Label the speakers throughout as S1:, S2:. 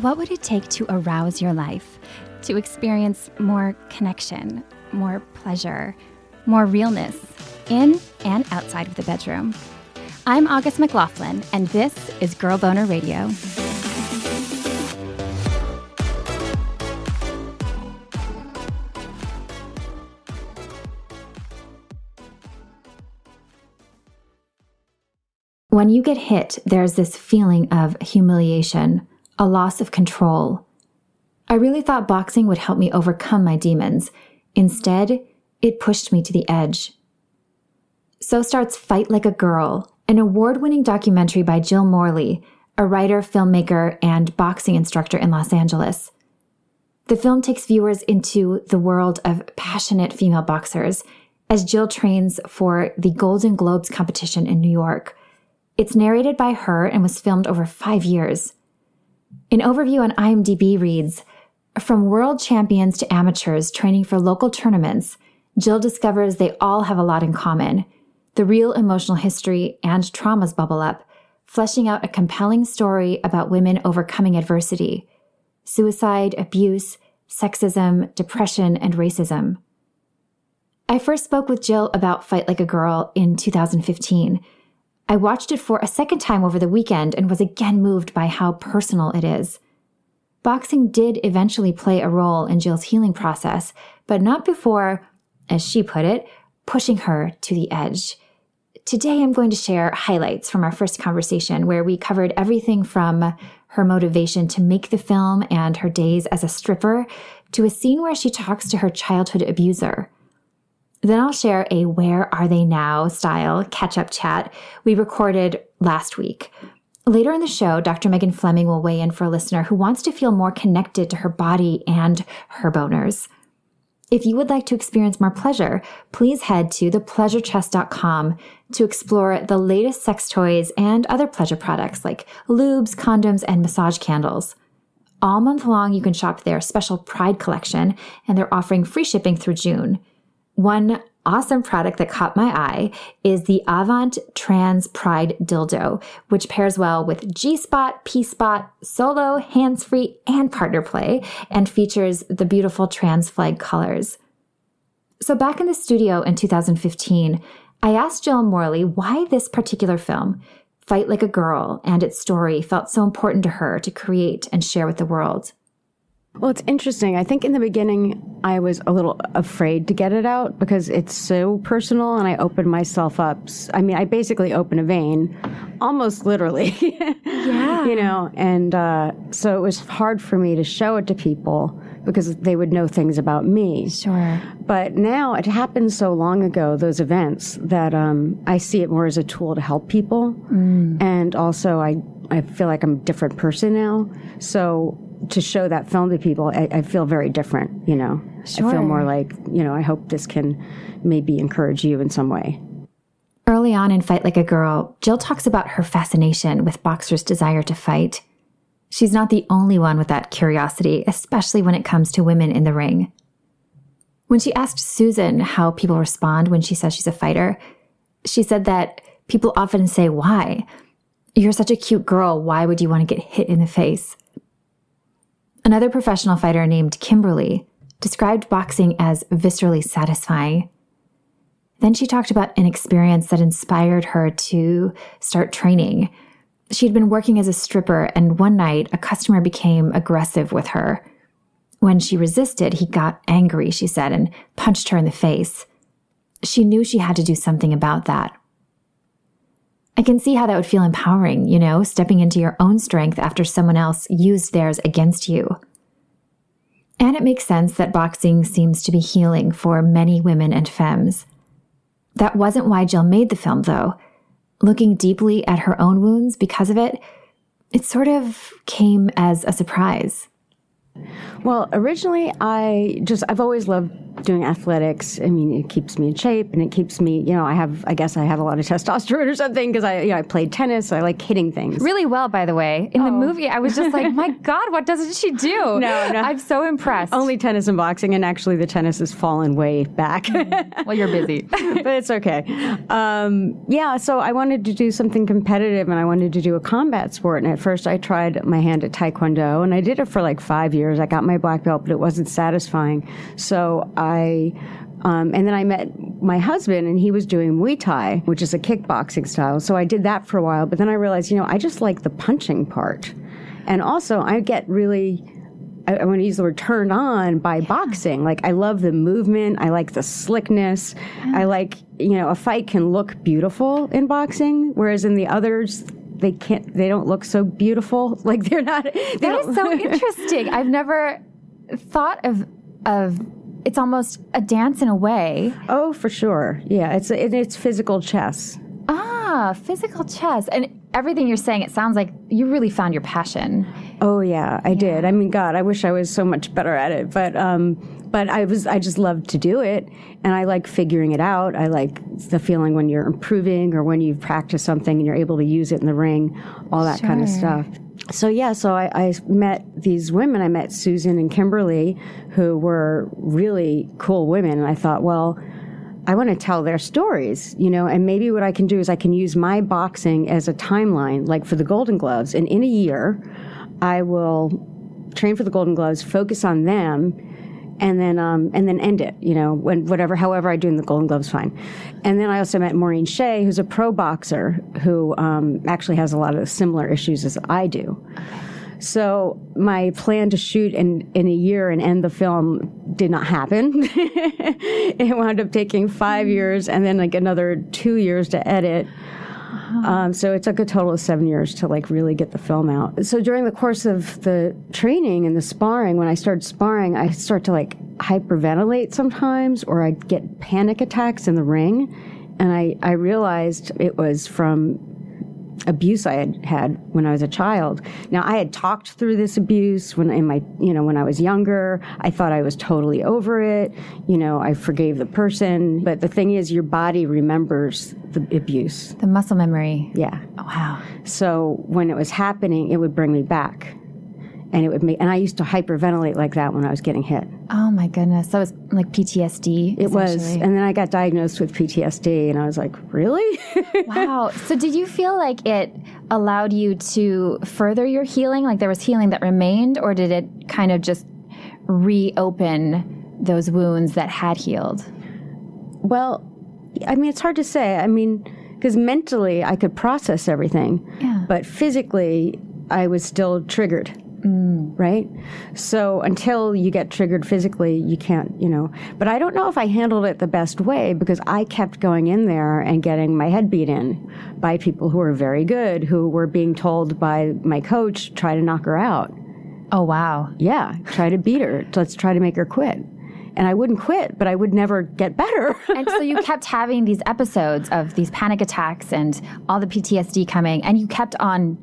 S1: What would it take to arouse your life, to experience more connection, more pleasure, more realness in and outside of the bedroom? I'm August McLaughlin, and this is Girl Boner Radio. When you get hit, there's this feeling of humiliation, a loss of control. I really thought boxing would help me overcome my demons. Instead, it pushed me to the edge. So starts Fight Like a Girl, an award winning documentary by Jill Morley, a writer, filmmaker, and boxing instructor in Los Angeles. The film takes viewers into the world of passionate female boxers as Jill trains for the Golden Gloves competition in New York. It's narrated by her and was filmed over five years. An overview on IMDb reads From world champions to amateurs training for local tournaments, Jill discovers they all have a lot in common. The real emotional history and traumas bubble up, fleshing out a compelling story about women overcoming adversity suicide, abuse, sexism, depression, and racism. I first spoke with Jill about Fight Like a Girl in 2015 I watched it for a second time over the weekend and was again moved by how personal it is. Boxing did eventually play a role in Jill's healing process, but not before, as she put it, pushing her to the edge. Today, I'm going to share highlights from our first conversation where we covered everything from her motivation to make the film and her days as a stripper to a scene where she talks to her childhood abuser. Then I'll share a Where Are They Now style catch up chat we recorded last week. Later in the show, Dr. Megan Fleming will weigh in for a listener who wants to feel more connected to her body and her boners. If you would like to experience more pleasure, please head to thepleasurechest.com to explore the latest sex toys and other pleasure products like lubes, condoms, and massage candles. All month long, you can shop their special Pride collection, and they're offering free shipping through June. One awesome product that caught my eye is the Avant Trans Pride Dildo, which pairs well with G Spot, P Spot, solo, hands free, and partner play, and features the beautiful trans flag colors. So, back in the studio in 2015, I asked Jill Morley why this particular film, Fight Like a Girl, and its story felt so important to her to create and share with the world.
S2: Well, it's interesting. I think in the beginning, I was a little afraid to get it out because it's so personal and I opened myself up. I mean, I basically open a vein, almost literally.
S1: yeah.
S2: You know, and uh, so it was hard for me to show it to people because they would know things about me.
S1: Sure.
S2: But now it happened so long ago, those events, that um, I see it more as a tool to help people. Mm. And also, I, I feel like I'm a different person now. So to show that film to people, I, I feel very different. You know,
S1: sure.
S2: I feel more like you know. I hope this can maybe encourage you in some way.
S1: Early on in Fight Like a Girl, Jill talks about her fascination with boxers' desire to fight. She's not the only one with that curiosity, especially when it comes to women in the ring. When she asked Susan how people respond when she says she's a fighter, she said that people often say, Why? You're such a cute girl. Why would you want to get hit in the face? Another professional fighter named Kimberly described boxing as viscerally satisfying. Then she talked about an experience that inspired her to start training. She'd been working as a stripper, and one night a customer became aggressive with her. When she resisted, he got angry, she said, and punched her in the face. She knew she had to do something about that. I can see how that would feel empowering, you know, stepping into your own strength after someone else used theirs against you. And it makes sense that boxing seems to be healing for many women and femmes. That wasn't why Jill made the film, though. Looking deeply at her own wounds because of it, it sort of came as a surprise.
S2: Well, originally, I just, I've always loved doing athletics. I mean, it keeps me in shape and it keeps me, you know, I have, I guess I have a lot of testosterone or something because I, you know, I played tennis. So I like hitting things.
S1: Really well, by the way. In the movie, I was just like, my God, what doesn't she do?
S2: No, no.
S1: I'm so impressed.
S2: Only tennis and boxing, and actually the tennis has fallen way back.
S1: well, you're busy.
S2: but it's okay. Um, yeah, so I wanted to do something competitive and I wanted to do a combat sport. And at first I tried my hand at Taekwondo and I did it for like five years. I got my black belt, but it wasn't satisfying. So I um, and then I met my husband, and he was doing Muay Thai, which is a kickboxing style. So I did that for a while, but then I realized, you know, I just like the punching part. And also, I get really, I, I want to use the word turned on by boxing. Like, I love the movement, I like the slickness. I like, you know, a fight can look beautiful in boxing, whereas in the others, they can't, they don't look so beautiful. Like, they're not, they
S1: That so interesting. I've never thought of of it's almost a dance in a way.
S2: Oh, for sure. Yeah, it's it's physical chess.
S1: Ah, physical chess. And everything you're saying, it sounds like you really found your passion.
S2: Oh yeah, I did. I mean, God, I wish I was so much better at it, but um, but I was. I just loved to do it, and I like figuring it out. I like the feeling when you're improving or when you've practiced something and you're able to use it in the ring, all that kind of stuff. So yeah, so I, I met these women. I met Susan and Kimberly, who were really cool women, and I thought, well. I want to tell their stories, you know, and maybe what I can do is I can use my boxing as a timeline, like for the Golden Gloves. And in a year, I will train for the Golden Gloves, focus on them, and then um, and then end it. You know, when whatever, however I do in the Golden Gloves, fine. And then I also met Maureen Shea, who's a pro boxer who um, actually has a lot of similar issues as I do. So my plan to shoot in, in a year and end the film did not happen. it wound up taking five years and then like another two years to edit. Um, so it took a total of seven years to like really get the film out. So during the course of the training and the sparring, when I started sparring, I start to like hyperventilate sometimes, or I'd get panic attacks in the ring, and I I realized it was from abuse I had had when I was a child. Now I had talked through this abuse when in my you know when I was younger. I thought I was totally over it. You know, I forgave the person, but the thing is your body remembers the abuse.
S1: The muscle memory.
S2: Yeah.
S1: Oh, wow.
S2: So when it was happening, it would bring me back. And it would make and I used to hyperventilate like that when I was getting hit.
S1: Oh my goodness. that was like PTSD.
S2: It was and then I got diagnosed with PTSD and I was like, "Really?"
S1: wow. So did you feel like it allowed you to further your healing? Like there was healing that remained, or did it kind of just reopen those wounds that had healed?
S2: Well, I mean, it's hard to say. I mean, because mentally I could process everything,
S1: Yeah.
S2: but physically I was still triggered. Mm. Right? So until you get triggered physically, you can't, you know. But I don't know if I handled it the best way because I kept going in there and getting my head beat in by people who were very good, who were being told by my coach, try to knock her out.
S1: Oh wow.
S2: Yeah, try to beat her. Let's try to make her quit. And I wouldn't quit, but I would never get better.
S1: And so you kept having these episodes of these panic attacks and all the PTSD coming, and you kept on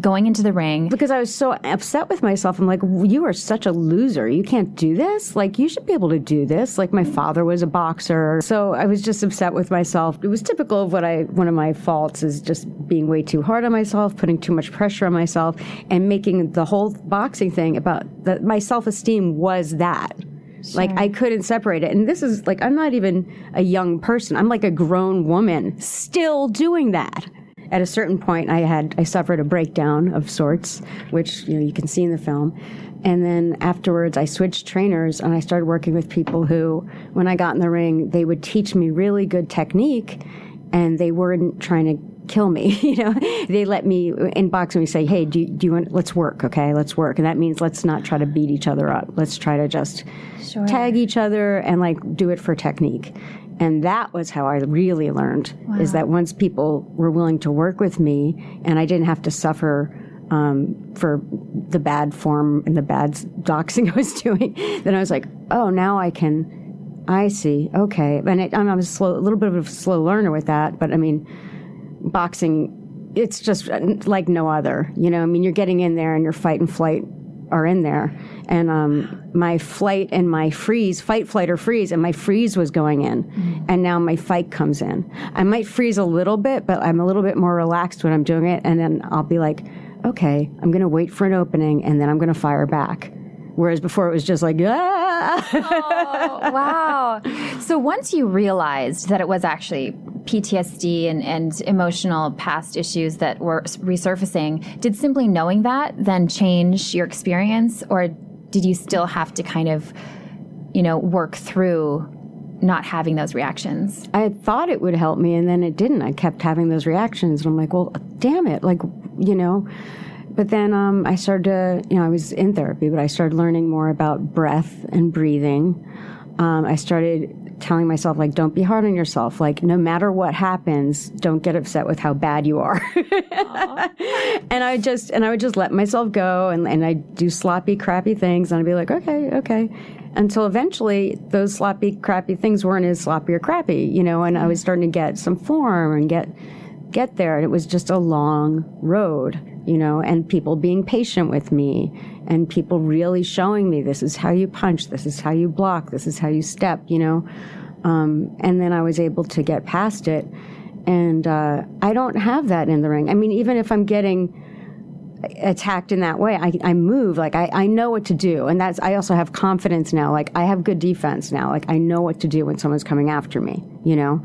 S1: going into the ring.
S2: because I was so upset with myself. I'm like, you are such a loser. You can't do this. Like, you should be able to do this. Like, my father was a boxer. So I was just upset with myself. It was typical of what I, one of my faults is just being way too hard on myself, putting too much pressure on myself, and making the whole boxing thing about that my self esteem was that. Like I couldn't separate it. And this is like I'm not even a young person. I'm like a grown woman still doing that. At a certain point I had I suffered a breakdown of sorts, which you know you can see in the film. And then afterwards I switched trainers and I started working with people who when I got in the ring, they would teach me really good technique and they weren't trying to kill me. You know, they let me in boxing. We say, "Hey, do, do you want? Let's work, okay? Let's work." And that means let's not try to beat each other up. Let's try to just tag each other and like do it for technique. And that was how I really learned is that once people were willing to work with me, and I didn't have to suffer um, for the bad form and the bad doxing I was doing, then I was like, oh, now I can. I see. Okay, and it, I'm a slow, a little bit of a slow learner with that, but I mean, boxing, it's just like no other. You know, I mean, you're getting in there and you're fight and flight are in there. And um, my flight and my freeze, fight, flight, or freeze, and my freeze was going in. Mm-hmm. And now my fight comes in. I might freeze a little bit, but I'm a little bit more relaxed when I'm doing it. And then I'll be like, okay, I'm going to wait for an opening and then I'm going to fire back. Whereas before it was just like, ah.
S1: oh, wow. So once you realized that it was actually PTSD and, and emotional past issues that were resurfacing, did simply knowing that then change your experience? Or did you still have to kind of, you know, work through not having those reactions?
S2: I thought it would help me, and then it didn't. I kept having those reactions, and I'm like, well, damn it. Like, you know, but then um, I started to, you know, I was in therapy, but I started learning more about breath and breathing. Um, I started telling myself, like, don't be hard on yourself. Like, no matter what happens, don't get upset with how bad you are. and I just, and I would just let myself go and, and I do sloppy, crappy things. And I'd be like, okay, okay. Until eventually those sloppy, crappy things weren't as sloppy or crappy, you know, and I was starting to get some form and get, get there. And it was just a long road you know, and people being patient with me and people really showing me this is how you punch, this is how you block, this is how you step, you know. Um, and then I was able to get past it. And uh, I don't have that in the ring. I mean, even if I'm getting attacked in that way, I, I move. Like, I, I know what to do. And that's, I also have confidence now. Like, I have good defense now. Like, I know what to do when someone's coming after me, you know?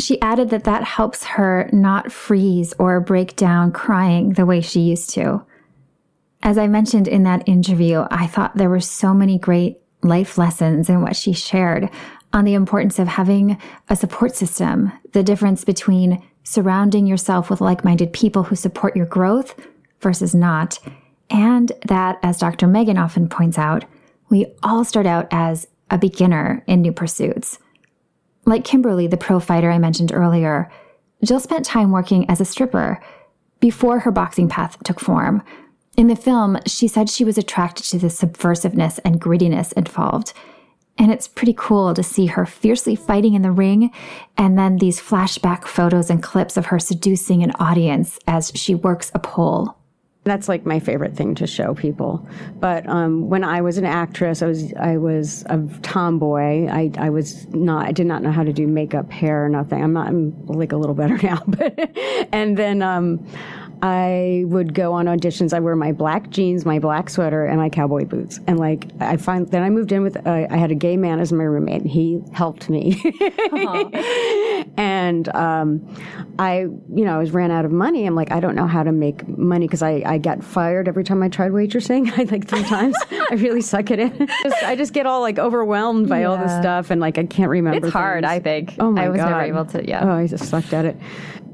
S1: She added that that helps her not freeze or break down crying the way she used to. As I mentioned in that interview, I thought there were so many great life lessons in what she shared on the importance of having a support system, the difference between surrounding yourself with like minded people who support your growth versus not, and that, as Dr. Megan often points out, we all start out as a beginner in new pursuits. Like Kimberly, the pro fighter I mentioned earlier, Jill spent time working as a stripper before her boxing path took form. In the film, she said she was attracted to the subversiveness and grittiness involved. And it's pretty cool to see her fiercely fighting in the ring, and then these flashback photos and clips of her seducing an audience as she works a pole.
S2: That's like my favorite thing to show people. But um, when I was an actress, I was I was a tomboy. I, I was not. I did not know how to do makeup, hair, or nothing. I'm not. I'm like a little better now. But and then um, I would go on auditions. I wear my black jeans, my black sweater, and my cowboy boots. And like I find, then I moved in with. Uh, I had a gay man as my roommate, and he helped me. and um, I, you know, I was ran out of money. I'm like, I don't know how to make money because I, I got fired every time I tried waitressing. I like three times. I really suck at it. just, I just get all like overwhelmed by yeah. all this stuff, and like I can't remember.
S1: It's
S2: things.
S1: hard. I think.
S2: Oh my
S1: god. I was
S2: god.
S1: never able to. Yeah.
S2: Oh, I just sucked at it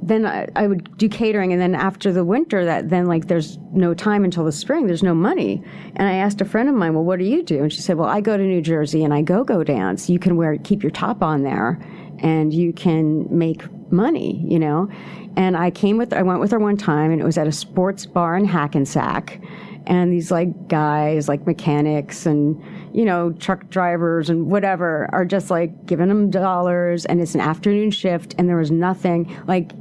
S2: then I, I, would do catering and then after the winter that then like there's no time until the spring there's no money. And i asked a friend of mine well what do you do? And she said well i go to new jersey and i go go dance. You can wear keep your top on there and you can make money you know? And i came with i went with her one time and it was at a sports bar in hackensack. And these like guys like mechanics and you know truck drivers and whatever are just like giving them dollars and it's an afternoon shift and there was nothing like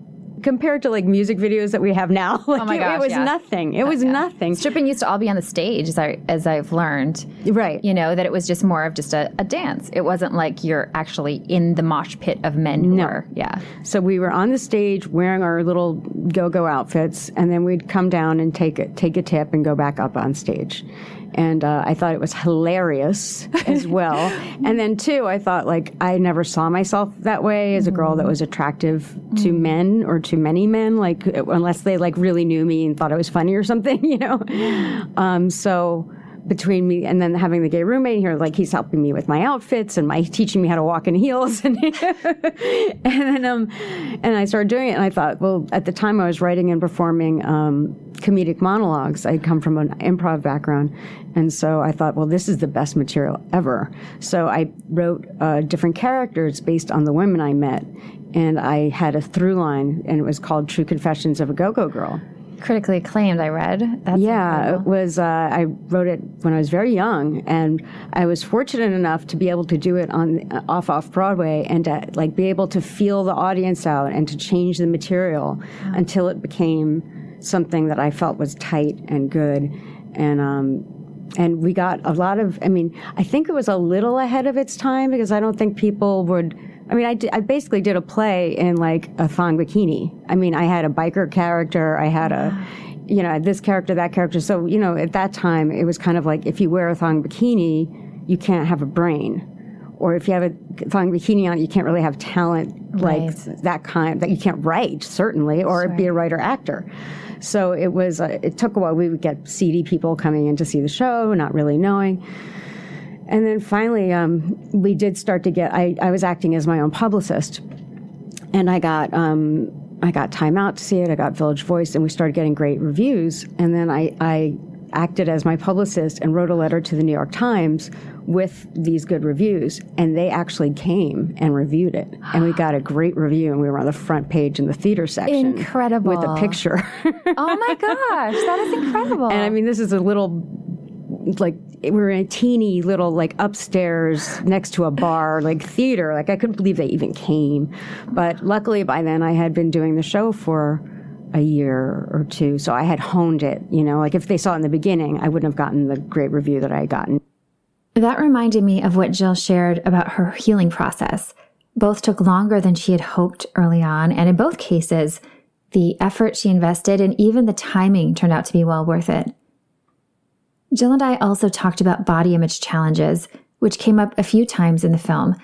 S2: compared to like music videos that we have now. Like,
S1: oh my gosh,
S2: it, it was
S1: yeah.
S2: nothing. It was
S1: yeah.
S2: nothing.
S1: Stripping used to all be on the stage, as I as I've learned.
S2: Right.
S1: You know that it was just more of just a, a dance. It wasn't like you're actually in the mosh pit of men who
S2: no.
S1: Yeah.
S2: So we were on the stage wearing our little go go outfits, and then we'd come down and take a, take a tip and go back up on stage and uh, I thought it was hilarious as well. and then two, I thought like I never saw myself that way as a girl that was attractive to mm. men or to many men, like unless they like really knew me and thought I was funny or something, you know. Um, so between me and then having the gay roommate here, like he's helping me with my outfits and my teaching me how to walk in heels, and and then um, and I started doing it, and I thought, well, at the time I was writing and performing um, comedic monologues. I'd come from an improv background, and so I thought, well, this is the best material ever. So I wrote uh, different characters based on the women I met, and I had a through line, and it was called True Confessions of a Go-Go Girl
S1: critically acclaimed. I read.
S2: That's yeah, incredible. it was. Uh, I wrote it when I was very young, and I was fortunate enough to be able to do it on uh, off off Broadway and to like be able to feel the audience out and to change the material wow. until it became something that I felt was tight and good, and um, and we got a lot of. I mean, I think it was a little ahead of its time because I don't think people would. I mean, I, basically did a play in like a thong bikini. I mean, I had a biker character. I had a, you know, this character, that character. So, you know, at that time, it was kind of like if you wear a thong bikini, you can't have a brain. Or if you have a thong bikini on, you can't really have talent like
S1: Right.
S2: that kind, that you can't write, certainly, or be a writer actor. So it was, uh, it took a while. We would get seedy people coming in to see the show, not really knowing. And then finally, um, we did start to get. I, I was acting as my own publicist, and I got um, I got Time Out to see it. I got Village Voice, and we started getting great reviews. And then I, I acted as my publicist and wrote a letter to the New York Times with these good reviews, and they actually came and reviewed it, and we got a great review, and we were on the front page in the theater section,
S1: Incredible.
S2: with a picture.
S1: Oh my gosh, that is incredible.
S2: And I mean, this is a little, like, we were in a teeny little, like, upstairs next to a bar, like, theater. Like, I couldn't believe they even came. But luckily, by then, I had been doing the show for a year or two. So I had honed it, you know, like, if they saw it in the beginning, I wouldn't have gotten the great review that I had gotten.
S1: That reminded me of what Jill shared about her healing process. Both took longer than she had hoped early on, and in both cases, the effort she invested and even the timing turned out to be well worth it. Jill and I also talked about body image challenges, which came up a few times in the film.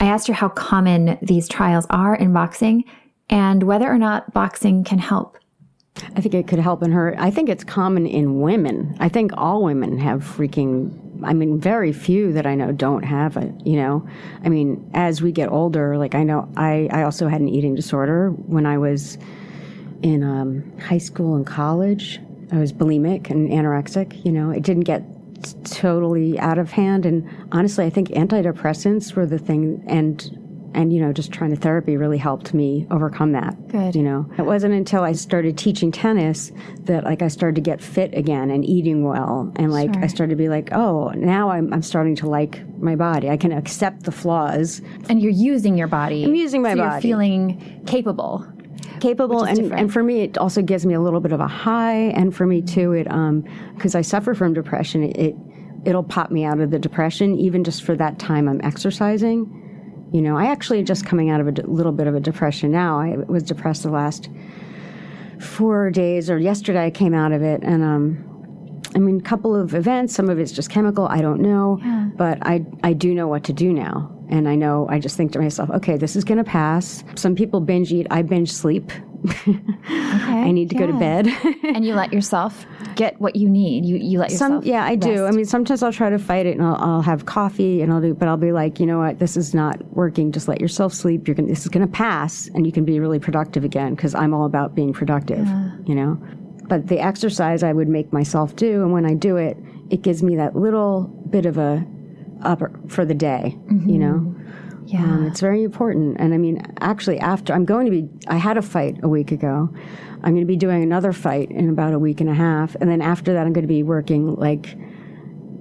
S1: I asked her how common these trials are in boxing and whether or not boxing can help.
S2: I think it could help in her. I think it's common in women. I think all women have freaking. I mean, very few that I know don't have it. You know, I mean, as we get older, like I know, I I also had an eating disorder when I was in um, high school and college. I was bulimic and anorexic. You know, it didn't get totally out of hand, and honestly, I think antidepressants were the thing, and and you know, just trying to therapy really helped me overcome that.
S1: Good.
S2: You know, it wasn't until I started teaching tennis that like I started to get fit again and eating well, and like I started to be like, oh, now I'm I'm starting to like my body. I can accept the flaws,
S3: and you're using your body.
S2: I'm using my
S3: so You're
S2: body.
S3: feeling capable.
S2: Capable and,
S3: different.
S2: and for me it also gives me a little bit of a high and for me too it um because i suffer from depression it, it it'll pop me out of the depression even just for that time i'm exercising you know i actually just coming out of a d- little bit of a depression now i was depressed the last four days or yesterday i came out of it and um I mean, a couple of events. Some of it's just chemical. I don't know, but I I do know what to do now, and I know. I just think to myself, okay, this is going to pass. Some people binge eat. I binge sleep. okay, I need to go to bed.
S3: and you let yourself get what you need. You you let yourself.
S2: Some, yeah, I do. I mean, sometimes I'll try to fight it, and I'll, I'll have coffee, and I'll do. But I'll be like, you know what, this is not working. Just let yourself sleep. You're gonna. This is gonna pass, and you can be really productive again. Because I'm all about being productive. You know. But the exercise I would make myself do, and when I do it, it gives me that little bit of a upper for the day. You know.
S3: yeah.
S2: Um, it's very important. And I mean, actually, after I'm going to be, I had a fight a week ago. I'm going to be doing another fight in about a week and a half. And then after that, I'm going to be working like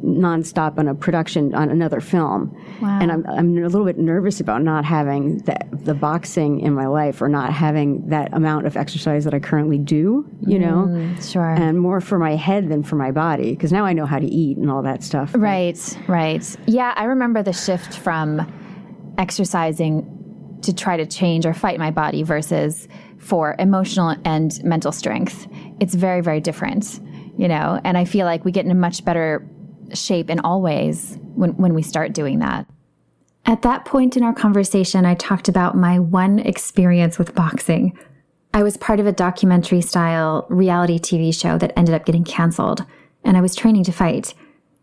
S2: nonstop on a production on another film.
S3: Wow.
S2: And I'm, I'm a little bit nervous about not having the, the boxing in my life or not having that amount of exercise that I currently do, you know?
S3: Mm, sure.
S2: And more for my head than for my body. Because now I know how to eat and all that stuff.
S3: Right, right. Yeah, I remember the shift from exercising to try to change or fight my body versus for emotional and mental strength. It's very, very different, you know, and I feel like we get in a much better shape in all ways when, when we start doing that.
S1: At that point in our conversation, I talked about my one experience with boxing. I was part of a documentary style reality TV show that ended up getting canceled, and I was training to fight.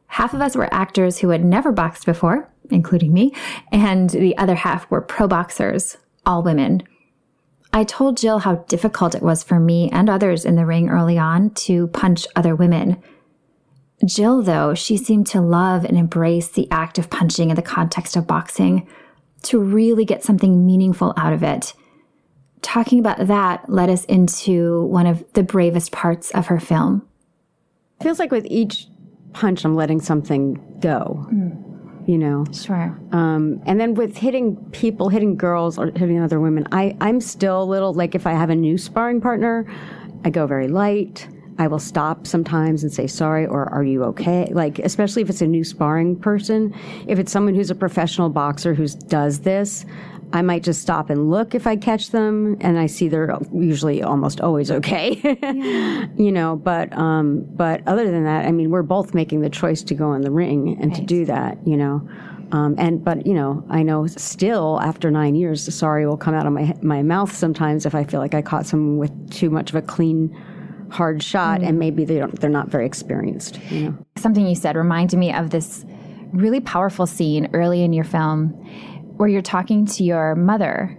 S1: Half of us were actors who had never boxed before, including me, and the other half were pro boxers, all women. I told Jill how difficult it was for me and others in the ring early on to punch other women. Jill, though, she seemed to love and embrace the act of punching in the context of boxing to really get something meaningful out of it. Talking about that led us into one of the bravest parts of her film.
S2: feels like with each punch, I'm letting something go. You know,
S3: Sure.
S2: um, and then with hitting people, hitting girls, or hitting other women, I I'm still a little like if I have a new sparring partner, I go very light. I will stop sometimes and say sorry or are you okay? Like, especially if it's a new sparring person. If it's someone who's a professional boxer who does this, I might just stop and look if I catch them, and I see they're usually almost always okay. yeah. You know, but um, but other than that, I mean, we're both making the choice to go in the ring and right. to do that. You know, um, and but you know, I know still after nine years, the sorry will come out of my my mouth sometimes if I feel like I caught someone with too much of a clean hard shot mm. and maybe they don't they're not very experienced you know
S3: something you said reminded me of this really powerful scene early in your film where you're talking to your mother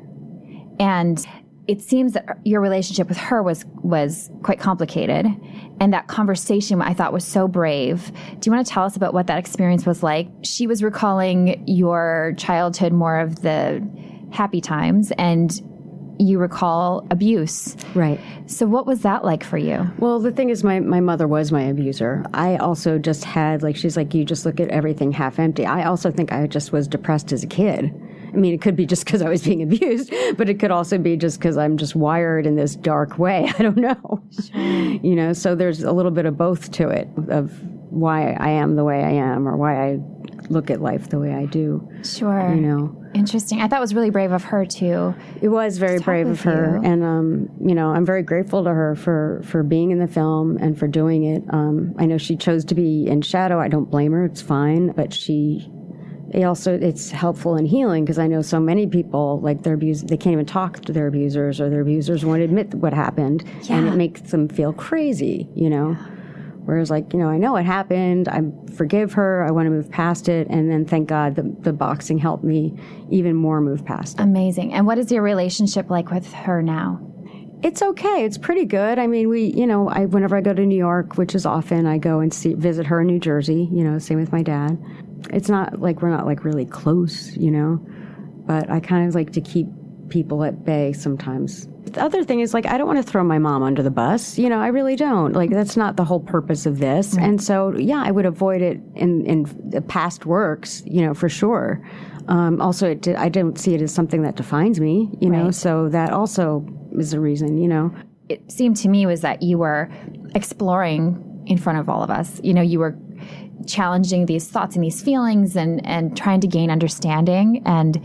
S3: and it seems that your relationship with her was was quite complicated and that conversation I thought was so brave. Do you want to tell us about what that experience was like? She was recalling your childhood more of the happy times and you recall abuse.
S2: Right.
S3: So what was that like for you?
S2: Well, the thing is my my mother was my abuser. I also just had like she's like you just look at everything half empty. I also think I just was depressed as a kid. I mean, it could be just because I was being abused, but it could also be just because I'm just wired in this dark way. I don't know. Sure. You know, so there's a little bit of both to it of why I am the way I am or why I look at life the way I do.
S3: Sure.
S2: You know.
S3: Interesting. I thought it was really brave of her too.
S2: It was very brave of her, you. and um, you know, I'm very grateful to her for for being in the film and for doing it. Um, I know she chose to be in shadow. I don't blame her. It's fine, but she. It also it's helpful in healing because I know so many people like their abuse they can't even talk to their abusers or their abusers won't admit what happened yeah. and it makes them feel crazy you know yeah. Whereas, like, you know, I know it happened. I forgive her. I want to move past it. And then thank God the, the boxing helped me even more move past it.
S3: Amazing. And what is your relationship like with her now?
S2: It's okay. It's pretty good. I mean, we, you know, I whenever I go to New York, which is often, I go and see visit her in New Jersey. You know, same with my dad. It's not like we're not like really close, you know, but I kind of like to keep people at bay sometimes the other thing is like I don't want to throw my mom under the bus. You know, I really don't. Like that's not the whole purpose of this. Right. And so yeah, I would avoid it in in the past works. You know, for sure. Um, also, it did, I don't see it as something that defines me. You know, so that also is a reason. You know,
S3: it seemed to me was that you were exploring in front of all of us. You know, you were challenging these thoughts and these feelings and and trying to gain understanding and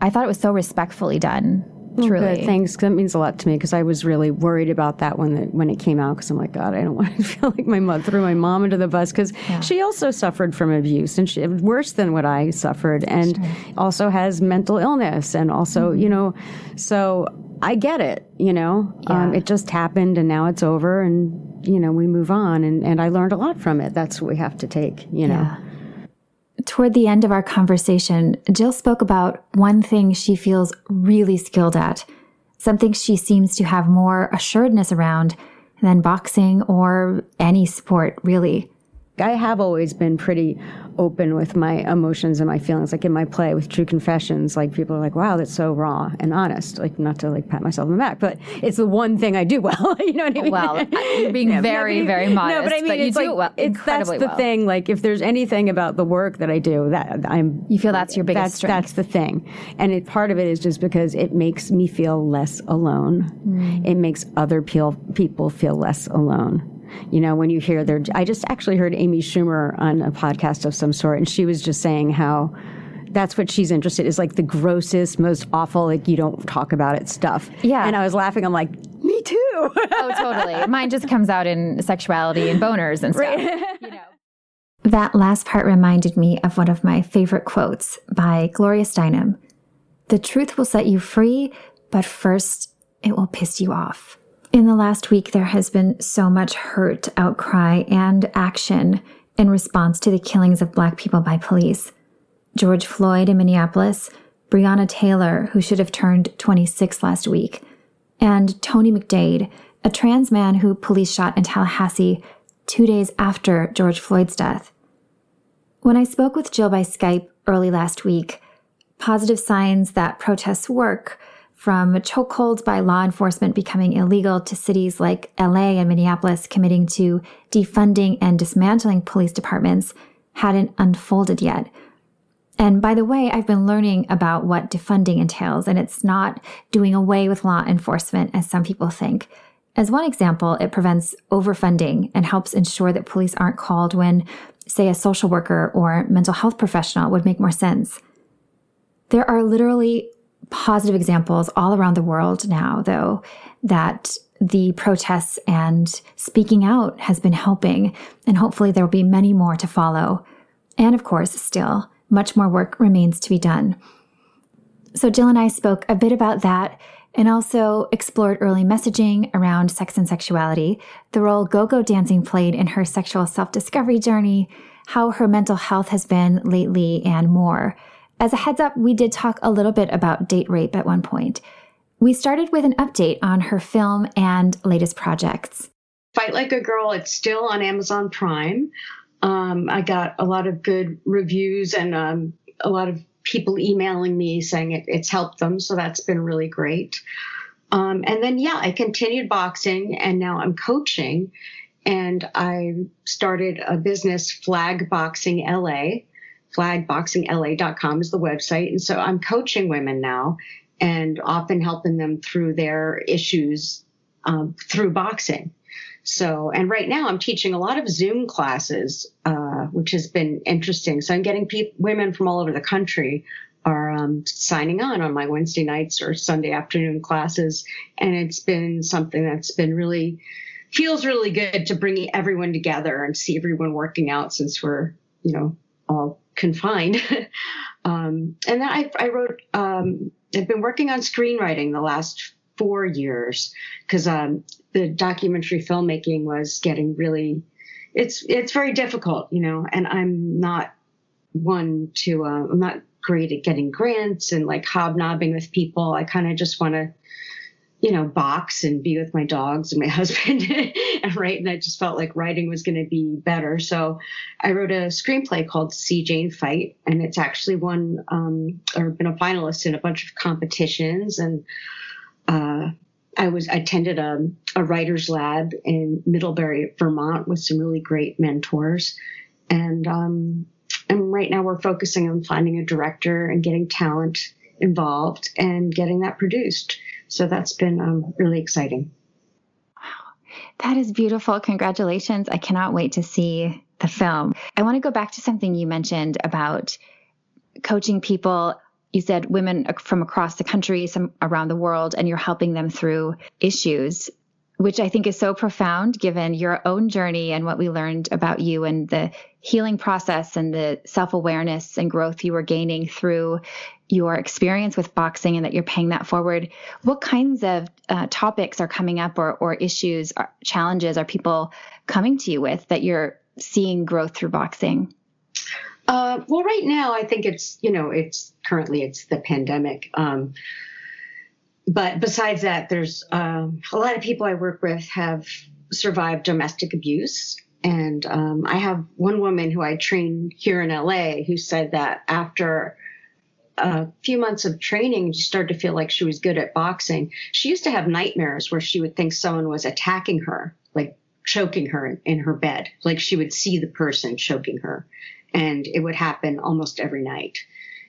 S3: I thought it was so respectfully done
S2: Oh,
S3: Truly.
S2: Good, thanks. That means a lot to me because I was really worried about that when the, when it came out because I'm like, God, I don't want to feel like my mother threw my mom under the bus because yeah. she also suffered from abuse and she worse than what I suffered and sure. also has mental illness and also mm-hmm. you know, so I get it. You know, um, yeah. um, it just happened and now it's over and you know we move on and and I learned a lot from it. That's what we have to take. You know. Yeah
S1: toward the end of our conversation, Jill spoke about one thing she feels really skilled at, something she seems to have more assuredness around than boxing or any sport, really.
S2: I have always been pretty open with my emotions and my feelings. Like in my play with True Confessions, like people are like, "Wow, that's so raw and honest." Like not to like pat myself on the back, but it's the one thing I do well. you know what I mean?
S3: Well, you're being yeah, very, very modest. No, but I mean, but it's like, well,
S2: it's that's the
S3: well.
S2: thing. Like if there's anything about the work that I do that I'm,
S3: you feel that's your biggest
S2: that's,
S3: strength.
S2: That's the thing, and it, part of it is just because it makes me feel less alone. Mm. It makes other people feel less alone you know, when you hear their, I just actually heard Amy Schumer on a podcast of some sort, and she was just saying how that's what she's interested is like the grossest, most awful, like you don't talk about it stuff.
S3: Yeah.
S2: And I was laughing. I'm like, me too.
S3: oh, totally. Mine just comes out in sexuality and boners and stuff. Right. you know.
S1: That last part reminded me of one of my favorite quotes by Gloria Steinem. The truth will set you free, but first it will piss you off. In the last week, there has been so much hurt, outcry, and action in response to the killings of Black people by police. George Floyd in Minneapolis, Breonna Taylor, who should have turned 26 last week, and Tony McDade, a trans man who police shot in Tallahassee two days after George Floyd's death. When I spoke with Jill by Skype early last week, positive signs that protests work from chokeholds by law enforcement becoming illegal to cities like LA and Minneapolis committing to defunding and dismantling police departments hadn't unfolded yet. And by the way, I've been learning about what defunding entails, and it's not doing away with law enforcement as some people think.
S4: As one example, it prevents overfunding and helps ensure that police aren't called when, say, a social worker or mental health professional would make more sense. There are literally positive examples all around the world now, though, that the protests and speaking out has been helping, and hopefully there will be many more to follow. And of course, still, much more work remains to be done. So, Jill and I spoke a bit about that and also explored early messaging around sex and sexuality, the role go go dancing played in her sexual self discovery journey, how her mental health has been lately, and more. As a heads up, we did talk a little bit about date rape at one point. We started with an update on her film and latest projects.
S2: Fight Like a Girl, it's still on Amazon Prime. Um, I got a lot of good reviews and um, a lot of people emailing me saying it, it's helped them. So that's been really great. Um, and then, yeah, I continued boxing and now I'm coaching. And I started a business, Flag Boxing LA. Flagboxingla.com is the website. And so I'm coaching women now and often helping them through their issues um, through boxing. So, and right now I'm teaching a lot of Zoom classes, uh, which has been interesting. So I'm getting pe- women from all over the country are um, signing on on my Wednesday nights or Sunday afternoon classes, and it's been something that's been really feels really good to bring everyone together and see everyone working out since we're you know all confined. um, and then I, I wrote. Um, I've been working on screenwriting the last four years because um, the documentary filmmaking was getting really it's it's very difficult you know and i'm not one to uh, i'm not great at getting grants and like hobnobbing with people i kind of just want to you know box and be with my dogs and my husband. And write and i just felt like writing was going to be better. So i wrote a screenplay called see jane fight and it's actually won um, or been a finalist in a bunch of competitions. And uh, I was I attended a, a writers lab in Middlebury, Vermont, with some really great mentors, and um, and right now we're focusing on finding a director and getting talent involved and getting that produced. So that's been um, really exciting.
S1: Wow, that is beautiful! Congratulations! I cannot wait to see the film. I want to go back to something you mentioned about coaching people you said women from across the country, some around the world, and you're helping them through issues, which I think is so profound given your own journey and what we learned about you and the healing process and the self awareness and growth you were gaining through your experience with boxing and that you're paying that forward. What kinds of uh, topics are coming up or, or issues, or challenges are people coming to you with that you're seeing growth through boxing?
S2: Uh, well, right now, I think it's, you know, it's currently it's the pandemic. Um, but besides that, there's um, a lot of people I work with have survived domestic abuse. And um, I have one woman who I train here in LA who said that after a few months of training, she started to feel like she was good at boxing. She used to have nightmares where she would think someone was attacking her, like choking her in her bed. Like she would see the person choking her and it would happen almost every night.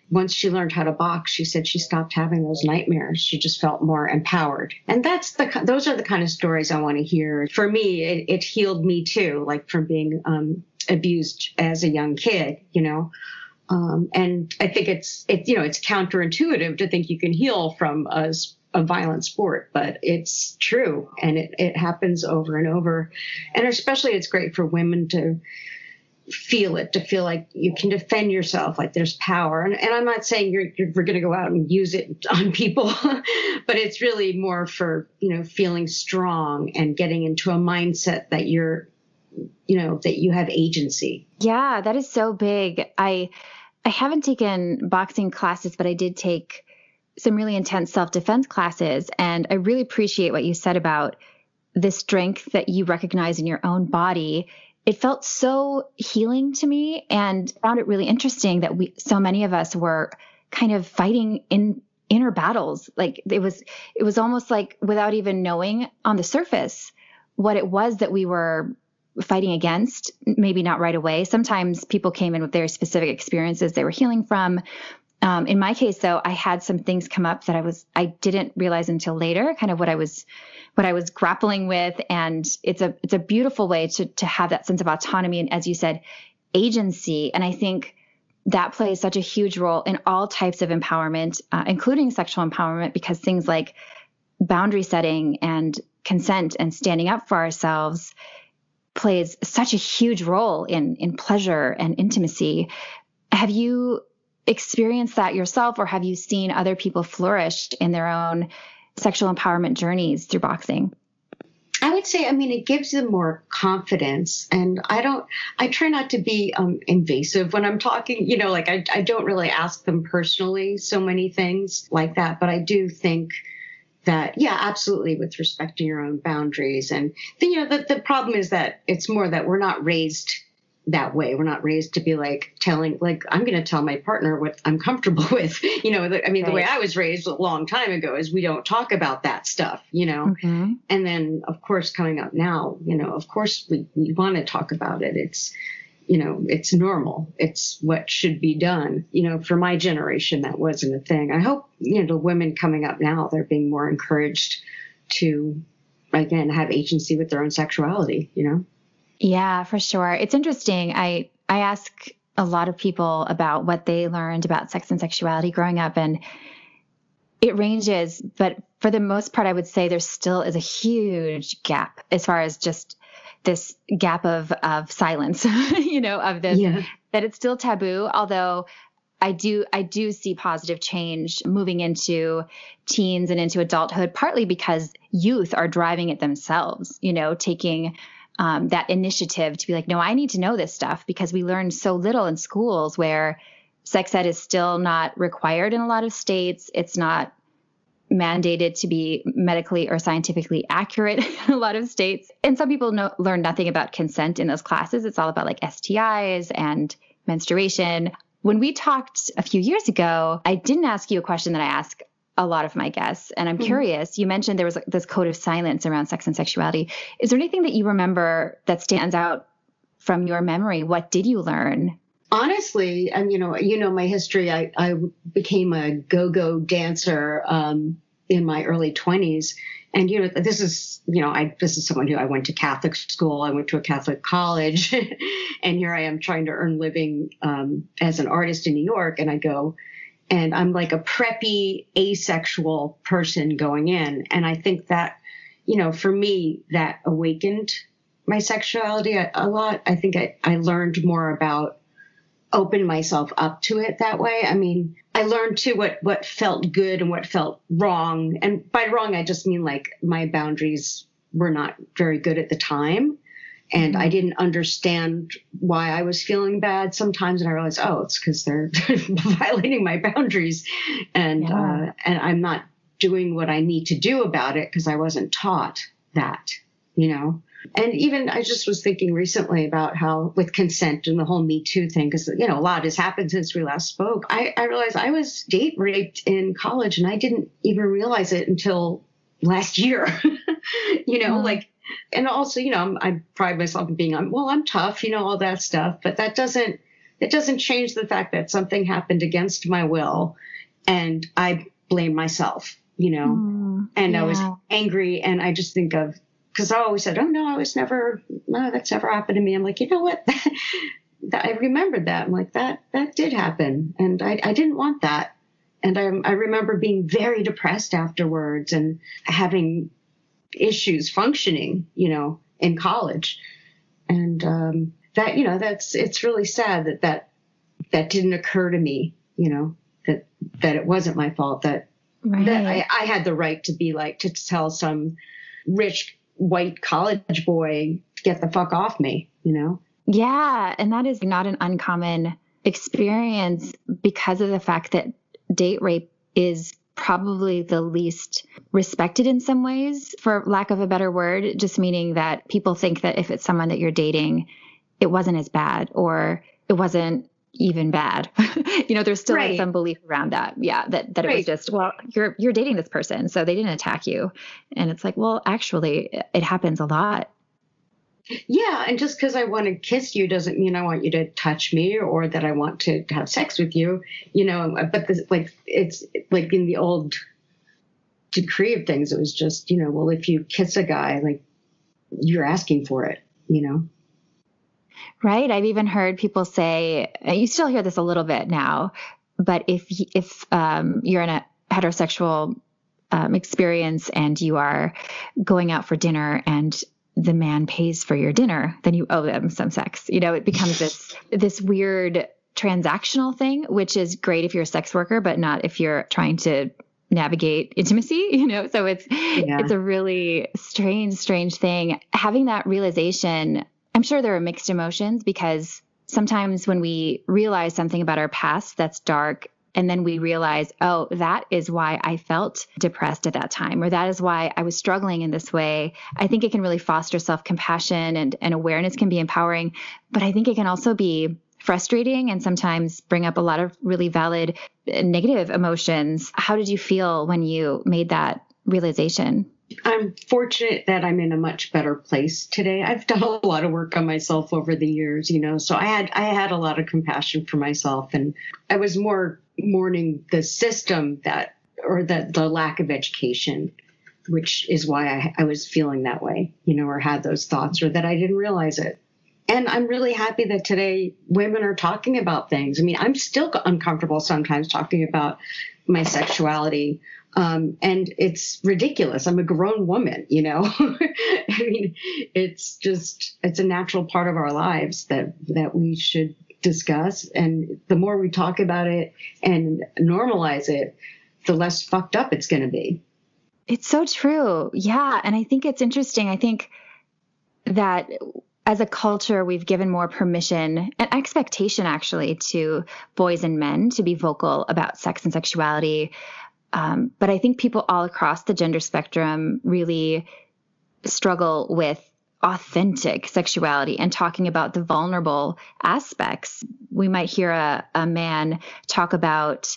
S2: Once she learned how to box, she said she stopped having those nightmares. She just felt more empowered. And that's the, those are the kind of stories I want to hear. For me, it, it healed me too, like from being um, abused as a young kid, you know. Um, and I think it's, it, you know, it's counterintuitive to think you can heal from a, a violent sport, but it's true. And it, it happens over and over. And especially it's great for women to, feel it, to feel like you can defend yourself, like there's power. And, and I'm not saying you're, you're we're going to go out and use it on people, but it's really more for, you know, feeling strong and getting into a mindset that you're, you know, that you have agency.
S1: Yeah, that is so big. I, I haven't taken boxing classes, but I did take some really intense self defense classes. And I really appreciate what you said about the strength that you recognize in your own body it felt so healing to me and found it really interesting that we so many of us were kind of fighting in inner battles. Like it was it was almost like without even knowing on the surface what it was that we were fighting against maybe not right away. Sometimes people came in with their specific experiences they were healing from Um, in my case, though, I had some things come up that I was I didn't realize until later, kind of what I was what I was grappling with, and it's a it's a beautiful way to to have that sense of autonomy and, as you said, agency. And I think that plays such a huge role in all types of empowerment, uh, including sexual empowerment, because things like boundary setting and consent and standing up for ourselves plays such a huge role in in pleasure and intimacy. Have you experienced that yourself or have you seen other people flourish in their own sexual empowerment journeys through boxing?
S2: I would say, I mean, it gives them more confidence. And I don't, I try not to be um, invasive when I'm talking, you know, like I, I don't really ask them personally so many things like that. But I do think that, yeah, absolutely, with respect to your own boundaries. And then, you know, the, the problem is that it's more that we're not raised that way. We're not raised to be like telling, like, I'm going to tell my partner what I'm comfortable with. You know, the, I mean, right. the way I was raised a long time ago is we don't talk about that stuff, you know? Mm-hmm. And then, of course, coming up now, you know, of course, we, we want to talk about it. It's, you know, it's normal. It's what should be done. You know, for my generation, that wasn't a thing. I hope, you know, the women coming up now, they're being more encouraged to, again, have agency with their own sexuality, you know?
S1: Yeah, for sure. It's interesting. I I ask a lot of people about what they learned about sex and sexuality growing up and it ranges, but for the most part I would say there still is a huge gap as far as just this gap of of silence, you know, of this yeah. that it's still taboo, although I do I do see positive change moving into teens and into adulthood partly because youth are driving it themselves, you know, taking um, that initiative to be like, no, I need to know this stuff because we learn so little in schools where sex ed is still not required in a lot of states. It's not mandated to be medically or scientifically accurate in a lot of states. And some people know, learn nothing about consent in those classes. It's all about like STIs and menstruation. When we talked a few years ago, I didn't ask you a question that I ask a lot of my guests. And I'm mm-hmm. curious, you mentioned there was this code of silence around sex and sexuality. Is there anything that you remember that stands out from your memory? What did you learn?
S2: Honestly, and you know, you know my history. I, I became a go-go dancer um, in my early 20s. And you know, this is you know, I this is someone who I went to Catholic school. I went to a Catholic college, and here I am trying to earn living um, as an artist in New York. And I go, and I'm like a preppy asexual person going in. And I think that, you know, for me, that awakened my sexuality a, a lot. I think I, I learned more about open myself up to it that way. I mean, I learned too what, what felt good and what felt wrong. And by wrong, I just mean like my boundaries were not very good at the time and I mm-hmm. didn't understand why I was feeling bad sometimes. And I realized, oh, it's because they're violating my boundaries, and yeah. uh, and I'm not doing what I need to do about it because I wasn't taught that, you know. And even I just was thinking recently about how with consent and the whole Me Too thing, because you know a lot has happened since we last spoke. I, I realized I was date raped in college, and I didn't even realize it until last year. you know, mm-hmm. like and also, you know, I pride myself in being, well, I'm tough, you know, all that stuff, but that doesn't, it doesn't change the fact that something happened against my will and I blame myself, you know, mm, and yeah. I was angry and I just think of, cause I always said, oh no, I was never, no, that's never happened to me. I'm like, you know what? that, I remembered that. I'm like, that, that did happen. And I, I didn't want that. And I, I remember being very depressed afterwards and having issues functioning, you know, in college. And um, that, you know, that's it's really sad that that that didn't occur to me, you know, that that it wasn't my fault that right. that I, I had the right to be like to tell some rich white college boy get the fuck off me, you know.
S1: Yeah, and that is not an uncommon experience because of the fact that date rape is probably the least respected in some ways, for lack of a better word, just meaning that people think that if it's someone that you're dating, it wasn't as bad or it wasn't even bad. you know, there's still right. like some belief around that. Yeah, that that it right. was just, well, you're you're dating this person, so they didn't attack you. And it's like, well, actually, it happens a lot.
S2: Yeah, and just because I want to kiss you doesn't mean I want you to touch me or that I want to have sex with you, you know. But this, like, it's like in the old decree of things, it was just, you know, well, if you kiss a guy, like, you're asking for it, you know.
S1: Right. I've even heard people say, you still hear this a little bit now, but if if um, you're in a heterosexual um, experience and you are going out for dinner and the man pays for your dinner, then you owe them some sex. You know, it becomes this this weird transactional thing, which is great if you're a sex worker, but not if you're trying to navigate intimacy, you know. So it's yeah. it's a really strange, strange thing. Having that realization, I'm sure there are mixed emotions because sometimes when we realize something about our past that's dark and then we realize, oh, that is why I felt depressed at that time, or that is why I was struggling in this way. I think it can really foster self compassion and, and awareness can be empowering, but I think it can also be frustrating and sometimes bring up a lot of really valid eh, negative emotions. How did you feel when you made that realization?
S2: I'm fortunate that I'm in a much better place today. I've done a lot of work on myself over the years, you know, so I had I had a lot of compassion for myself and I was more mourning the system that or the, the lack of education which is why I, I was feeling that way you know or had those thoughts or that i didn't realize it. And i'm really happy that today women are talking about things. I mean i'm still uncomfortable sometimes talking about my sexuality um, and it's ridiculous. I'm a grown woman you know? I mean it's just it's a natural part of our lives that that we should discuss. And the more we talk about it and normalize it, the less fucked up it's going to be.
S1: It's so true. Yeah. And I think it's interesting. I think that as a culture, we've given more permission and expectation actually to boys and men to be vocal about sex and sexuality. Um, but I think people all across the gender spectrum really struggle with authentic sexuality and talking about the vulnerable aspects. We might hear a, a man talk about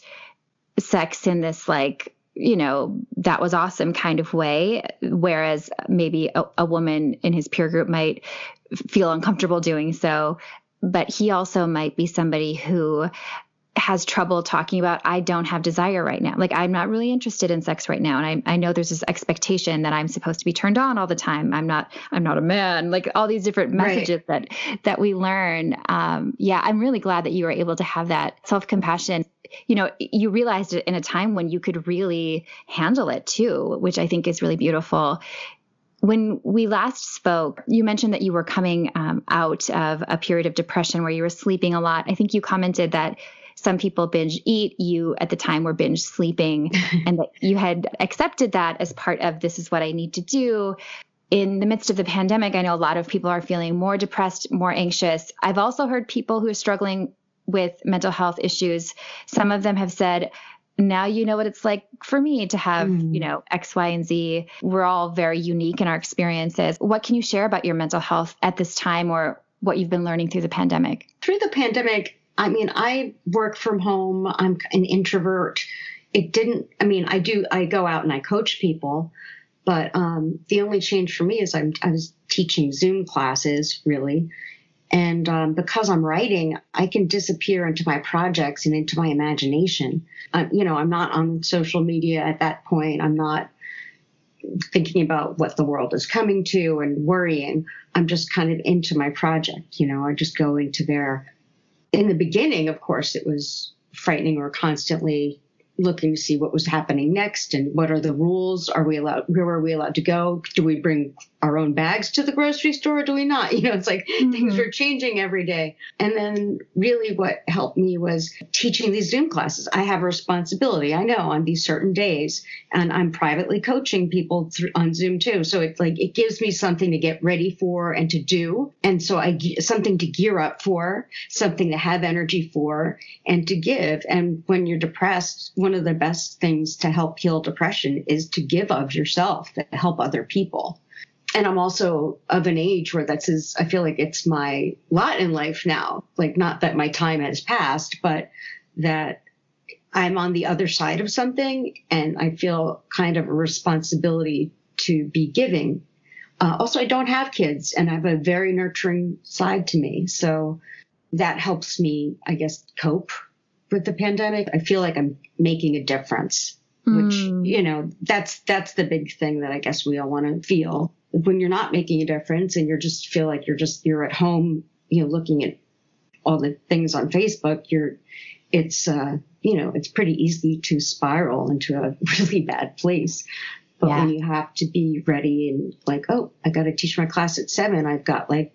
S1: sex in this like you know, that was awesome kind of way. Whereas maybe a, a, woman in his peer group might feel uncomfortable doing so. But he also might be somebody who has trouble talking about I don't have desire right now. Like I'm not really interested in sex right now. And I, I know there's this expectation that I'm supposed to be turned on all the time. I'm not I'm not a man. Like all these different messages right. that that we learn. Um, yeah, I'm really glad that you were able to have that self-compassion. You know, you realized it in a time when you could really handle it too, which I think is really beautiful when we last spoke, you mentioned that you were coming um, out of a period of depression where you were sleeping a lot. I think you commented that some people binge eat. You at the time were binge sleeping, and that you had accepted that as part of this is what I need to do. In the midst of the pandemic, I know a lot of people are feeling more depressed, more anxious. I've also heard people who are struggling with mental health issues. Some of them have said, now you know what it's like for me to have, mm. you know, X, Y, and Z. We're all very unique in our experiences. What can you share about your mental health at this time or what you've been learning through the pandemic?
S2: Through the pandemic, I mean, I work from home. I'm an introvert. It didn't, I mean, I do, I go out and I coach people, but um, the only change for me is I'm, I was teaching Zoom classes really. And um, because I'm writing, I can disappear into my projects and into my imagination. Um, you know, I'm not on social media at that point. I'm not thinking about what the world is coming to and worrying. I'm just kind of into my project. You know, I just go into there in the beginning, of course, it was frightening or constantly looking to see what was happening next and what are the rules. Are we allowed? Where are we allowed to go? Do we bring our own bags to the grocery store? Or do we not? You know, it's like mm-hmm. things are changing every day. And then really what helped me was teaching these Zoom classes. I have a responsibility. I know on these certain days and I'm privately coaching people through, on Zoom too. So it's like, it gives me something to get ready for and to do. And so I, something to gear up for, something to have energy for and to give. And when you're depressed, one of the best things to help heal depression is to give of yourself, to help other people and I'm also of an age where that's is I feel like it's my lot in life now. Like not that my time has passed, but that I'm on the other side of something and I feel kind of a responsibility to be giving Uh, also, I don't have kids and I have a very nurturing side to me. So that helps me, I guess, cope with the pandemic. I feel like I'm making a difference, mm. which, hmm. you know, that's, that's the big thing that I guess we all want to feel when you're not making a difference and you're just feel like you're just, you're at home, you know, looking at all the things on Facebook, you're, it's, uh, you know, it's pretty easy to spiral into a really bad place. But yeah. when you have to be ready and like, oh, I got to teach my class at seven, I've got like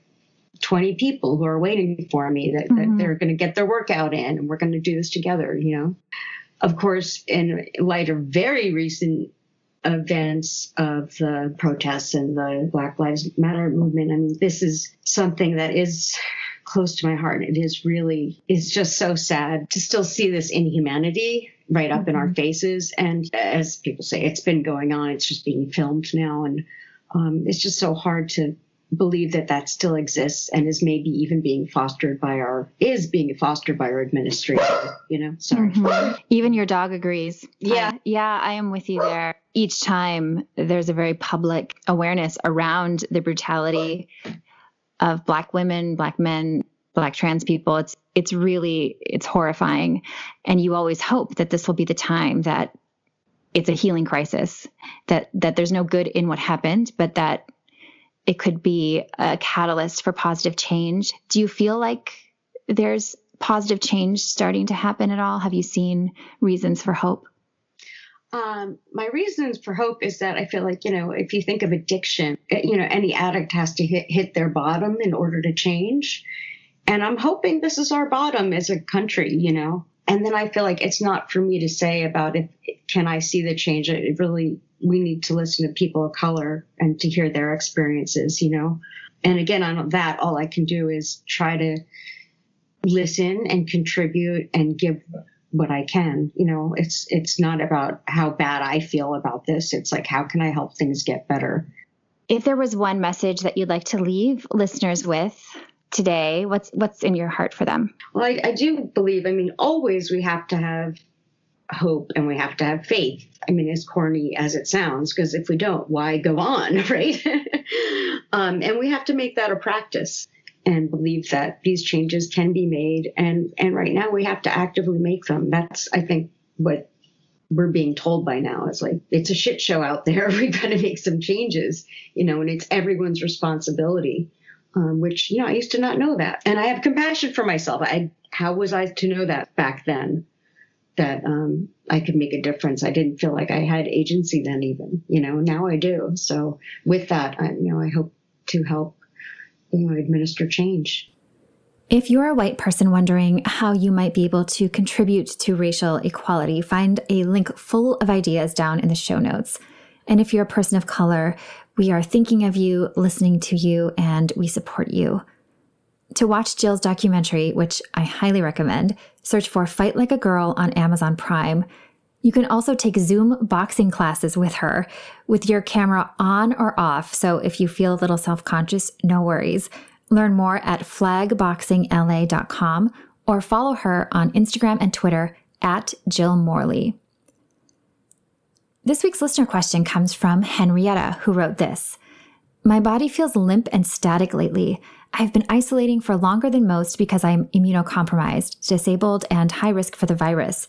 S2: 20 people who are waiting for me that, mm-hmm. that they're going to get their workout in and we're going to do this together, you know. Of course, in light of very recent events of the protests and the Black Lives Matter movement, I mean, this is something that is close to my heart. It is really, it's just so sad to still see this inhumanity right up mm-hmm. in our mm-hmm. faces. And as people say, it's been going on. It's just being filmed now. And um, it's just so hard to believe that that still exists and is maybe even being fostered by our is being fostered by our administration you know? Sorry mm-hmm.
S5: even your dog agrees.
S2: Yeah.
S5: Uh, yeah i am with you there. Each time there's a very public awareness around the brutality of black women black men black trans people it's it's really it's horrifying. And you always hope that this will be the time that it's a healing crisis that that there's no good in what happened but that it could be a catalyst for positive change do you feel like there's positive change starting to happen at all have you seen reasons for hope
S2: um, my reasons for hope is that I feel like, you know, if you think of addiction, you know, any addict has to hit, hit their bottom in order to change. And I'm hoping this is our bottom as a country, you know. And then I feel like it's not for me to say about if can I see the change. It really we need to listen to people of color and to hear their experiences, you know. And again, on that, all I can do is try to listen and contribute and give what I can. You know, it's it's not about how bad I feel about this. It's like how can I help things get better.
S5: If there was one message that you'd like to leave listeners with, today? What's what's in your heart for them?
S2: Well, I, I do believe. I mean, always we have to have hope and we have to have faith. I mean, as corny as it sounds, because if we don't, why go on, right? um, and we have to make that a practice and believe that these changes can be made. And and right now we have to actively make them. That's I think what we're being told by now is like it's a shit show out there. We've got to make some changes, you know, and it's everyone's responsibility um, which you know I used to not know that, and I have compassion for myself. I how was I to know that back then? That um, I could make a difference. I didn't feel like I had agency then, even you know. Now I do. So with that, I, you know, I hope to help you know administer change.
S1: If you're a white person wondering how you might be able to contribute to racial equality, find a link full of ideas down in the show notes. And if you're a person of color, we are thinking of you, listening to you, and we support you. To watch Jill's documentary, which I highly recommend, search for Fight Like a Girl on Amazon Prime. You can also take Zoom boxing classes with her with your camera on or off. So if you feel a little self conscious, no worries. Learn more at flagboxingla.com or follow her on Instagram and Twitter at Jill Morley. This week's listener question comes from Henrietta, who wrote this My body feels limp and static lately. I've been isolating for longer than most because I'm immunocompromised, disabled, and high risk for the virus.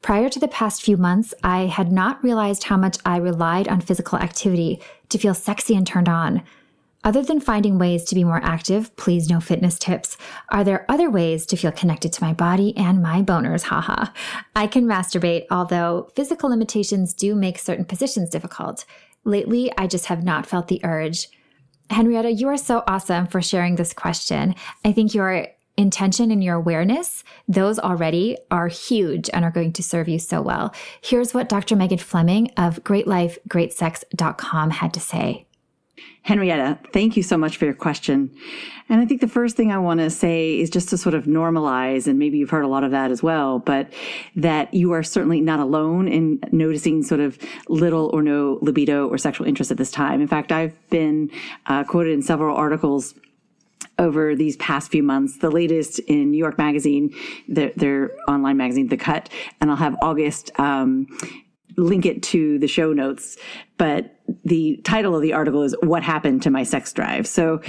S1: Prior to the past few months, I had not realized how much I relied on physical activity to feel sexy and turned on. Other than finding ways to be more active, please no fitness tips. Are there other ways to feel connected to my body and my boners? Haha. I can masturbate, although physical limitations do make certain positions difficult. Lately, I just have not felt the urge. Henrietta, you are so awesome for sharing this question. I think your intention and your awareness, those already are huge and are going to serve you so well. Here's what Dr. Megan Fleming of GreatLifeGreatSex.com had to say.
S6: Henrietta, thank you so much for your question. And I think the first thing I want to say is just to sort of normalize, and maybe you've heard a lot of that as well, but that you are certainly not alone in noticing sort of little or no libido or sexual interest at this time. In fact, I've been uh, quoted in several articles over these past few months. The latest in New York Magazine, their, their online magazine, The Cut, and I'll have August um, link it to the show notes, but the title of the article is What Happened to My Sex Drive. So,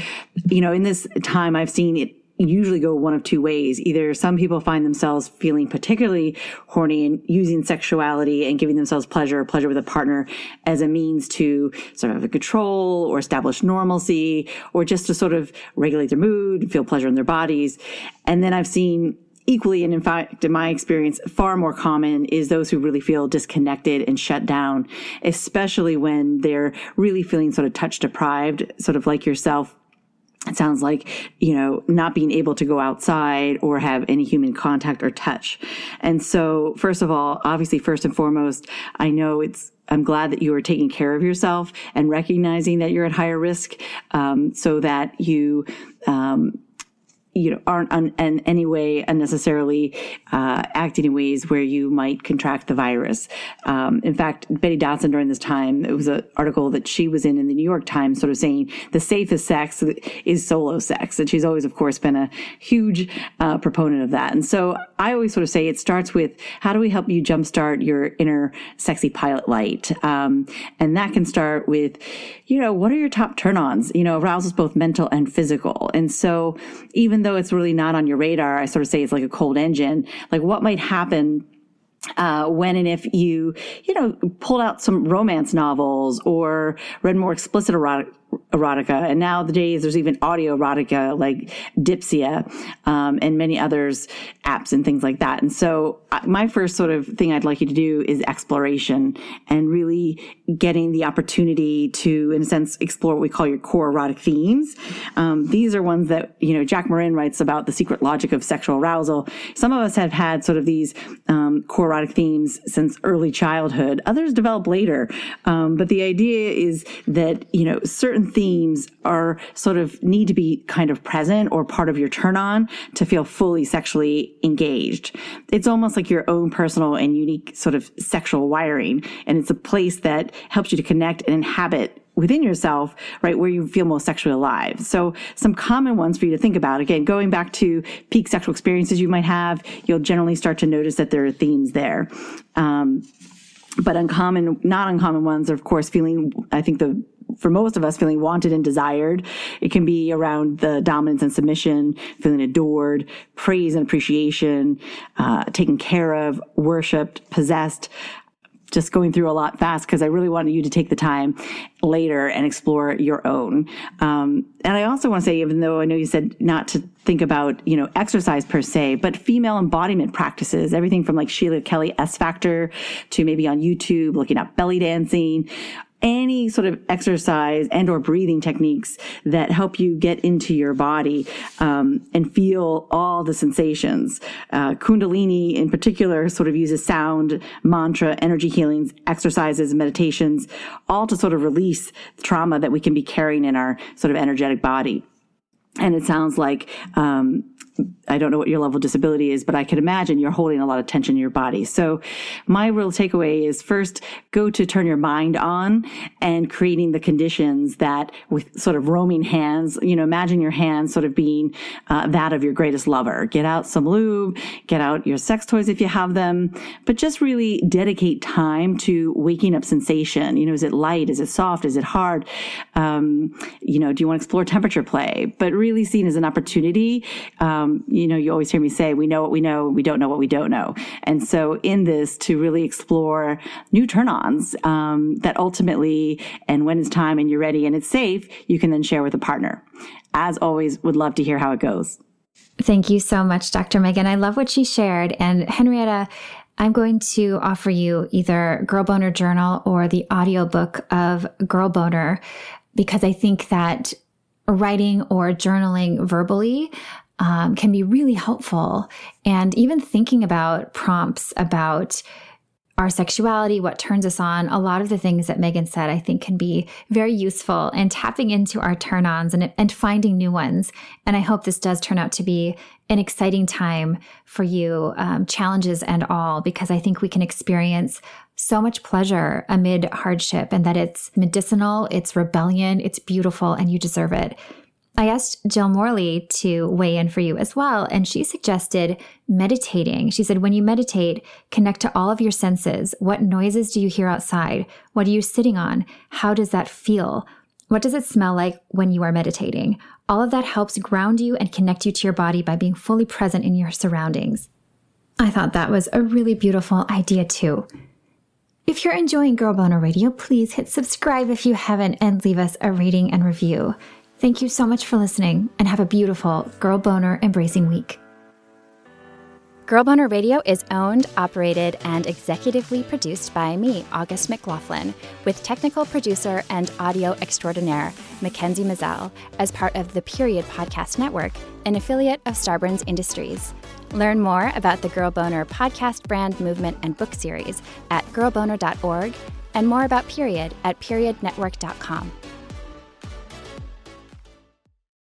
S6: you know, in this time, I've seen it usually go one of two ways. Either some people find themselves feeling particularly horny and using sexuality and giving themselves pleasure, pleasure with a partner as a means to sort of control or establish normalcy or just to sort of regulate their mood, feel pleasure in their bodies. And then I've seen equally and in fact in my experience far more common is those who really feel disconnected and shut down especially when they're really feeling sort of touch deprived sort of like yourself it sounds like, you know, not being able to go outside or have any human contact or touch. And so, first of all, obviously, first and foremost, I know it's, I'm glad that you are taking care of yourself and recognizing that you're at higher risk um, so that you, um, you know aren't un, in any way unnecessarily uh, acting in ways where you might contract the virus. Um, in fact, Betty Dodson during this time, it was an article that she was in in the New York Times, sort of saying the safest sex is solo sex, and she's always, of course, been a huge uh, proponent of that. And so I always sort of say it starts with how do we help you jumpstart your inner sexy pilot light, um, and that can start with, you know, what are your top turn-ons? You know, arousals both mental and physical, and so even though it's really not on your radar, I sort of say it's like a cold engine. Like what might happen uh, when and if you, you know, pulled out some romance novels or read more explicit erotic erotica. And nowadays there's even audio erotica like Dipsea um, and many others apps and things like that. And so uh, my first sort of thing I'd like you to do is exploration and really getting the opportunity to, in a sense, explore what we call your core erotic themes. Um, these are ones that, you know, Jack Morin writes about the secret logic of sexual arousal. Some of us have had sort of these um, core erotic themes since early childhood. Others develop later. Um, but the idea is that, you know, certain themes themes are sort of need to be kind of present or part of your turn on to feel fully sexually engaged. It's almost like your own personal and unique sort of sexual wiring. And it's a place that helps you to connect and inhabit within yourself, right, where you feel most sexually alive. So some common ones for you to think about. Again, going back to peak sexual experiences you might have, you'll generally start to notice that there are themes there. Um, but uncommon, not uncommon ones are, of course, feeling, I think the for most of us feeling wanted and desired. It can be around the dominance and submission, feeling adored, praise and appreciation, uh, taken care of, worshipped, possessed. Just going through a lot fast because I really wanted you to take the time later and explore your own. Um, and I also want to say, even though I know you said not to think about, you know, exercise per se, but female embodiment practices, everything from like Sheila Kelley S Factor to maybe on YouTube, looking at belly dancing, any sort of exercise and or breathing techniques that help you get into your body um, and feel all the sensations. Uh, Kundalini in particular sort of uses sound, mantra, energy healings, exercises, meditations, all to sort of release trauma that we can be carrying in our sort of energetic body. And it sounds like um, I don't know what your level of disability is, but I can imagine you're holding a lot of tension in your body. So my real takeaway is first go to turn your mind on and creating the conditions that with sort of roaming hands, you know, imagine your hands sort of being uh, that of your greatest lover. Get out some lube, get out your sex toys if you have them, but just really dedicate time to waking up sensation. You know, is it light? Is it soft? Is it hard? Um, you know, do you want to explore temperature play? But really seen as an opportunity. Um, um, you know, you always hear me say, we know what we know, we don't know what we don't know. And so in this, to really explore new turn ons um, that ultimately, and when it's time and you're ready and it's safe, you can then share with a partner. As always, would love to hear how it goes.
S1: Thank you so much, Dr. Megan. I love what she shared. And Henrietta, I'm going to offer you either Girl Boner Journal or the audiobook of Girl Boner because I think that writing or journaling verbally um, can be really helpful. And even thinking about prompts about our sexuality, what turns us on, a lot of the things that Megan said, I think can be very useful and tapping into our turn ons and, and finding new ones. And I hope this does turn out to be an exciting time for you, um, challenges and all, because I think we can experience so much pleasure amid hardship and that it's medicinal, it's rebellion, it's beautiful, and you deserve it. I asked Jill Morley to weigh in for you as well, and she suggested meditating. She said, when you meditate, connect to all of your senses. What noises do you hear outside? What are you sitting on? How does that feel? What does it smell like when you are meditating? All of that helps ground you and connect you to your body by being fully present in your surroundings. I thought that was a really beautiful idea, too. If you're enjoying Girl Boner Radio, please hit subscribe if you haven't and leave us a rating and review. Thank you so much for listening and have a beautiful Girl Boner embracing week.
S3: Girl Boner Radio is owned, operated, and executively produced by me, August McLaughlin, with technical producer and audio extraordinaire, Mackenzie Mazel, as part of the Period Podcast Network, an affiliate of Starburns Industries. Learn more about the Girl Boner podcast brand movement and book series at girlboner.org and more about Period at periodnetwork.com.